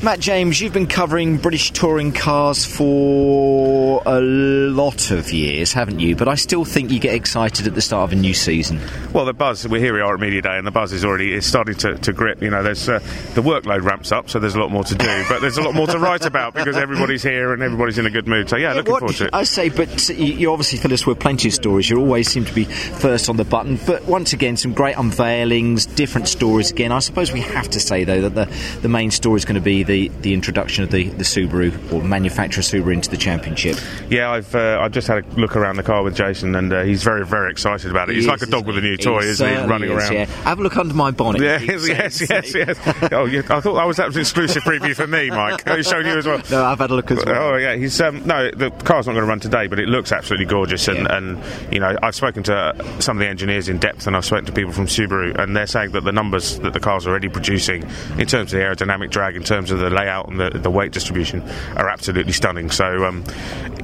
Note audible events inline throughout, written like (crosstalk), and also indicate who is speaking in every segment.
Speaker 1: Matt James, you've been covering British touring cars for a lot of years, haven't you? But I still think you get excited at the start of a new season.
Speaker 2: Well, the buzz, we're here we are at Media Day, and the buzz is already is starting to, to grip. You know, there's uh, the workload ramps up, so there's a lot more to do, but there's a lot more to write about because everybody's here and everybody's in a good mood. So, yeah, looking
Speaker 1: What-
Speaker 2: forward to it.
Speaker 1: I say, but you you obviously fill us with plenty of stories. You always seem to be first on the button. But once again, some great unveilings, different stories again. I suppose we have to say, though, that the, the main story is going to be the, the introduction of the, the Subaru or manufacturer Subaru into the championship.
Speaker 2: Yeah, I've uh, I've just had a look around the car with Jason, and uh, he's very very excited about it. He's
Speaker 1: He
Speaker 2: like a dog with a new
Speaker 1: he
Speaker 2: toy, isn't he? Running
Speaker 1: is,
Speaker 2: around.
Speaker 1: Yeah. Have a look under my bonnet. (laughs)
Speaker 2: Yes, yes, yes, yes. Oh, yeah, I thought that was that was an exclusive preview for me, Mike. (laughs) He's showing you as well.
Speaker 1: No, I've had a look as well.
Speaker 2: Oh yeah, he's um, no. The car's not going to run today, but it looks absolutely gorgeous. And,
Speaker 1: Yeah.
Speaker 2: and you know, I've spoken to some of the engineers in depth, and I've spoken to people from Subaru, and they're saying that the numbers that the car's already producing, in terms of the aerodynamic drag, in terms of the layout and the, the weight distribution, are absolutely stunning. So, um,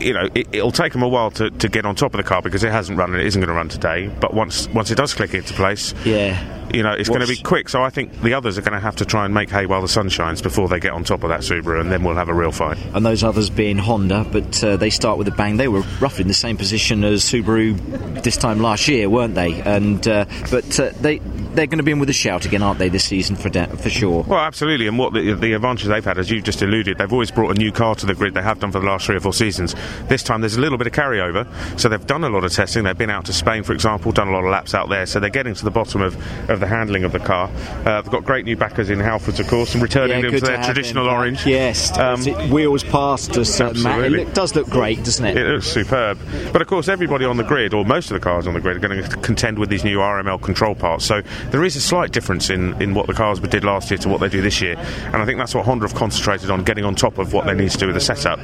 Speaker 2: you know, it, it'll take them a while to, to get on top of the car because it hasn't run and it isn't going to run today. But once once it does click into place,
Speaker 1: Yeah.
Speaker 2: you know, it's going to be quick. So I think the others are going to have to try and make hay while the sun shines before they get on top of that Subaru, and then we'll have a real fight.
Speaker 1: and those others being Honda, but uh, they start with a bang. They were roughly in the same position as Subaru this time last year, weren't they? And uh, but uh, they they're going to be in with a shout again, aren't they, this season for da- for sure?
Speaker 2: Well, absolutely. And what the, the advantage they've had, as you've just alluded, they've always brought a new car to the grid. They have done for the last three or four seasons. This time there's a little bit of carryover. So they've done a lot of testing. They've been out to Spain, for example, done a lot of laps out there. So they're getting to the bottom of, of the handling of the car. Uh, they've got great new backers in Halfords, of course, and returning them to their
Speaker 1: have
Speaker 2: traditional
Speaker 1: them.
Speaker 2: orange.
Speaker 1: Yes,
Speaker 2: Um,
Speaker 1: it wheels past us, uh, Matt. It look- does look great, doesn't it?
Speaker 2: It looks superb. But of course, everybody on the grid, or most of the cars on the grid, are going to contend with these new RML control parts. So there is a slight difference in, in what the cars did last year to what they do this year. And I think that's what Honda have concentrated on, getting on top of what they need to do with the setup.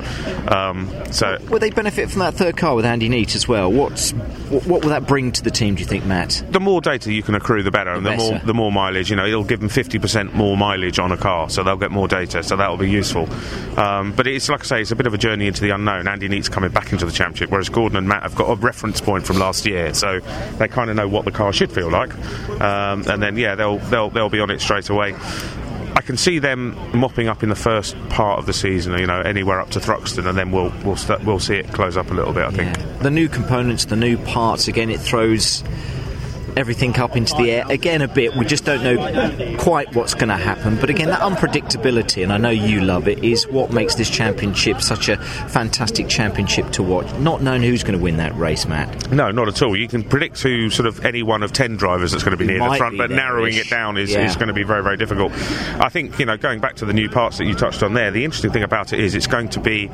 Speaker 2: Um, so
Speaker 1: Will they benefit from that third car with Andy Neate as well? What's what, what will that bring to the team? Do you think, Matt?
Speaker 2: the more data you can accrue, the better, and the,
Speaker 1: The
Speaker 2: more the more mileage. You know, it'll give them fifty percent more mileage on a car, so they'll get more data. So that'll be useful. Um, but it's like I say, it's a bit of a journey into the unknown. Andy Neate's coming back into the championship, whereas Gordon and Matt have got a reference point from last year, so they kind of know what the car should feel like. Um, and then yeah, they'll they'll they'll be on it straight away. I can see them mopping up in the first part of the season, you know, anywhere up to Thruxton, and then we'll we'll start, we'll see it close up a little bit. I think.
Speaker 1: The new components, the new parts, again, it throws everything up into the air again a bit. We just don't know quite what's going to happen. But again, that unpredictability, and I know you love it, is what makes this championship such a fantastic championship to watch. Not knowing who's going to win that race, Matt.
Speaker 2: No, not at all. You can predict who sort of any one of ten drivers that's going to be near the front, but narrowing it down is,
Speaker 1: Yeah.
Speaker 2: is going to be very, very difficult. I think you know, going back to the new parts that you touched on there, the interesting thing about it is it's going to be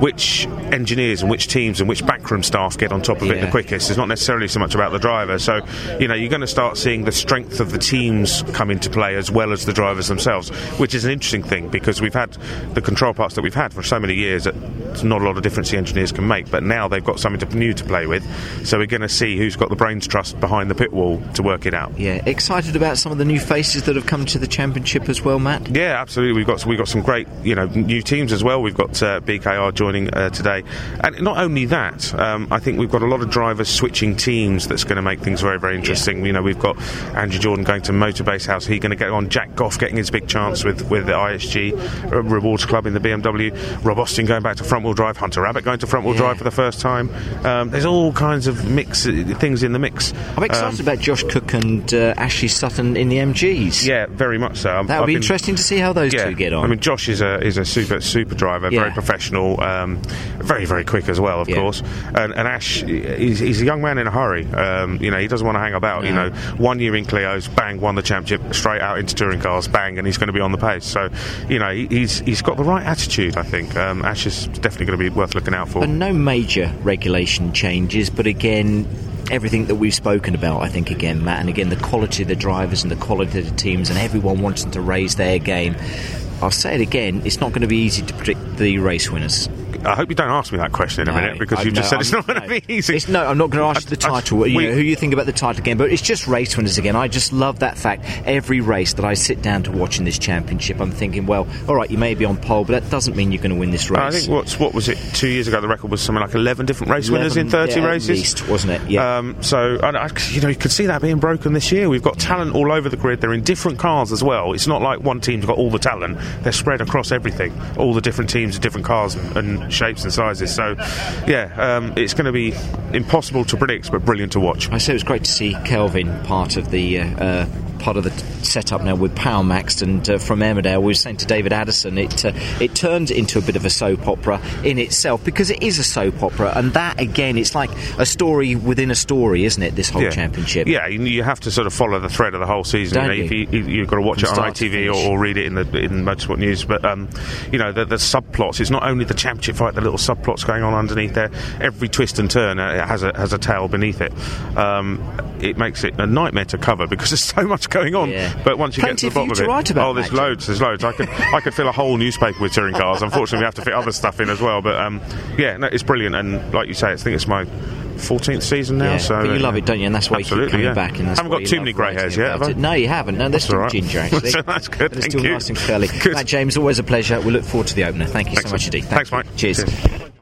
Speaker 2: which engineers and which teams and which backroom staff get on top of it the quickest. It's not necessarily so much about the driver. So you know, you're going to start seeing the strength of the teams come into play as well as the drivers themselves, which is an interesting thing because we've had the control parts that we've had for so many years that it's not a lot of difference the engineers can make. But now they've got something to, new to play with, so we're going to see who's got the brains trust behind the pit wall to work it out.
Speaker 1: Yeah, excited about some of the new faces that have come to the championship as well, Matt.
Speaker 2: Yeah, absolutely. We've got we've got some great you know new teams as well. We've got uh, BKR joining uh, today, and not only that, um, I think we've got a lot of drivers switching teams. That's going to make things very very interesting. You know, we've got Andrew Jordan going to Motorbase House. He's going to get on. Jack Goff getting his big chance with with the IHG uh, Rewards Club in the BMW. Rob Austin going back to front wheel drive. Hunter Abbott going to front wheel
Speaker 1: Yeah.
Speaker 2: drive for the first time. Um, there's all kinds of mix uh, things in the mix.
Speaker 1: I'm excited
Speaker 2: Um,
Speaker 1: about Josh Cook and uh, Ashley Sutton in the MGs.
Speaker 2: yeah, very much so.
Speaker 1: That would be
Speaker 2: been-
Speaker 1: interesting to see how those
Speaker 2: yeah,
Speaker 1: two get on.
Speaker 2: I mean, Josh is a is a super super driver,
Speaker 1: Yeah.
Speaker 2: very professional, um, very very quick as well, of
Speaker 1: Yeah.
Speaker 2: course. And, and Ash, he's, he's a young man in a hurry. Um, you know, he doesn't want to hang about. You know, one year in Clio's, bang, won the championship, straight out into touring cars, bang, and he's going to be on the pace. So, you know, he, he's he's got the right attitude. I think um, Ash is definitely going to be worth looking out for.
Speaker 1: And no major regulation changes, but again, everything that we've spoken about, I think, again, Matt, and again, the quality of the drivers and the quality of the teams and everyone wanting to raise their game. I'll say it again, it's not going to be easy to predict the race winners.
Speaker 2: I hope you don't ask me that question in a
Speaker 1: No,
Speaker 2: minute because
Speaker 1: I-
Speaker 2: you just
Speaker 1: no,
Speaker 2: said it's
Speaker 1: I'm-
Speaker 2: not going to be easy.
Speaker 1: It's- no, I'm not going to ask you the
Speaker 2: I- I-
Speaker 1: title. you
Speaker 2: we-
Speaker 1: know, who you think about the title again, but it's just race winners again. I just love that fact. Every race that I sit down to watch in this championship, I'm thinking, well, all right, you may be on pole, but that doesn't mean you're going to win this race.
Speaker 2: I think what's what was it two years ago? The record was something like eleven different race winners in thirty
Speaker 1: yeah,
Speaker 2: races,
Speaker 1: at least, wasn't it? Yeah.
Speaker 2: Um, so I, you know you can see that being broken this year. We've got talent all over the grid. They're in different cars as well. It's not like one team's got all the talent. They're spread across everything. All the different teams, different cars and, and shapes and sizes. So yeah, um, it's going to be impossible to predict, but brilliant to watch.
Speaker 1: I say it was great to see Kelvin part of the uh, uh, part of the setup now with Power Maxed, and uh, from Emmerdale, we were saying to David Addison, it uh, it turned into a bit of a soap opera in itself because it is a soap opera, and that again, it's like a story within a story, isn't it? This whole
Speaker 2: yeah.
Speaker 1: championship.
Speaker 2: Yeah, you, you have to sort of follow the thread of the whole season.
Speaker 1: Don't
Speaker 2: you know,
Speaker 1: you?
Speaker 2: If you, you, you've got to watch
Speaker 1: From
Speaker 2: it on ITV or, or read it in the in Motorsport News. But um, you know, the, the subplots. It's not only the championship fight; the little subplots going on underneath there. Every twist and turn uh, it has a has a tale beneath it. Um, it makes it a nightmare to cover because there's so much going on.
Speaker 1: Yeah.
Speaker 2: But once you
Speaker 1: Plenty
Speaker 2: get to the bottom of it,
Speaker 1: write about,
Speaker 2: oh, there's loads. There's loads. I could I could fill a whole newspaper with touring cars. Unfortunately, we have to fit other stuff in as well. But um, yeah, no, it's brilliant. And like you say, I think it's my 14th season now.
Speaker 1: Yeah,
Speaker 2: so
Speaker 1: but you
Speaker 2: uh,
Speaker 1: love it, don't you? And that's why you keep
Speaker 2: Absolutely,
Speaker 1: coming
Speaker 2: yeah.
Speaker 1: back. And that's
Speaker 2: I
Speaker 1: haven't
Speaker 2: got too many grey hairs yet, have I?
Speaker 1: it. No, you haven't. No, there's
Speaker 2: That's
Speaker 1: still
Speaker 2: right.
Speaker 1: ginger (laughs) actually.
Speaker 2: So that's good,
Speaker 1: They're
Speaker 2: thank
Speaker 1: still
Speaker 2: you.
Speaker 1: nice and curly.
Speaker 2: Good.
Speaker 1: Matt James, always a pleasure. We look forward to the opener. Thank you so much indeed.
Speaker 2: Thanks,
Speaker 1: you.
Speaker 2: Mike.
Speaker 1: Cheers.
Speaker 2: Cheers.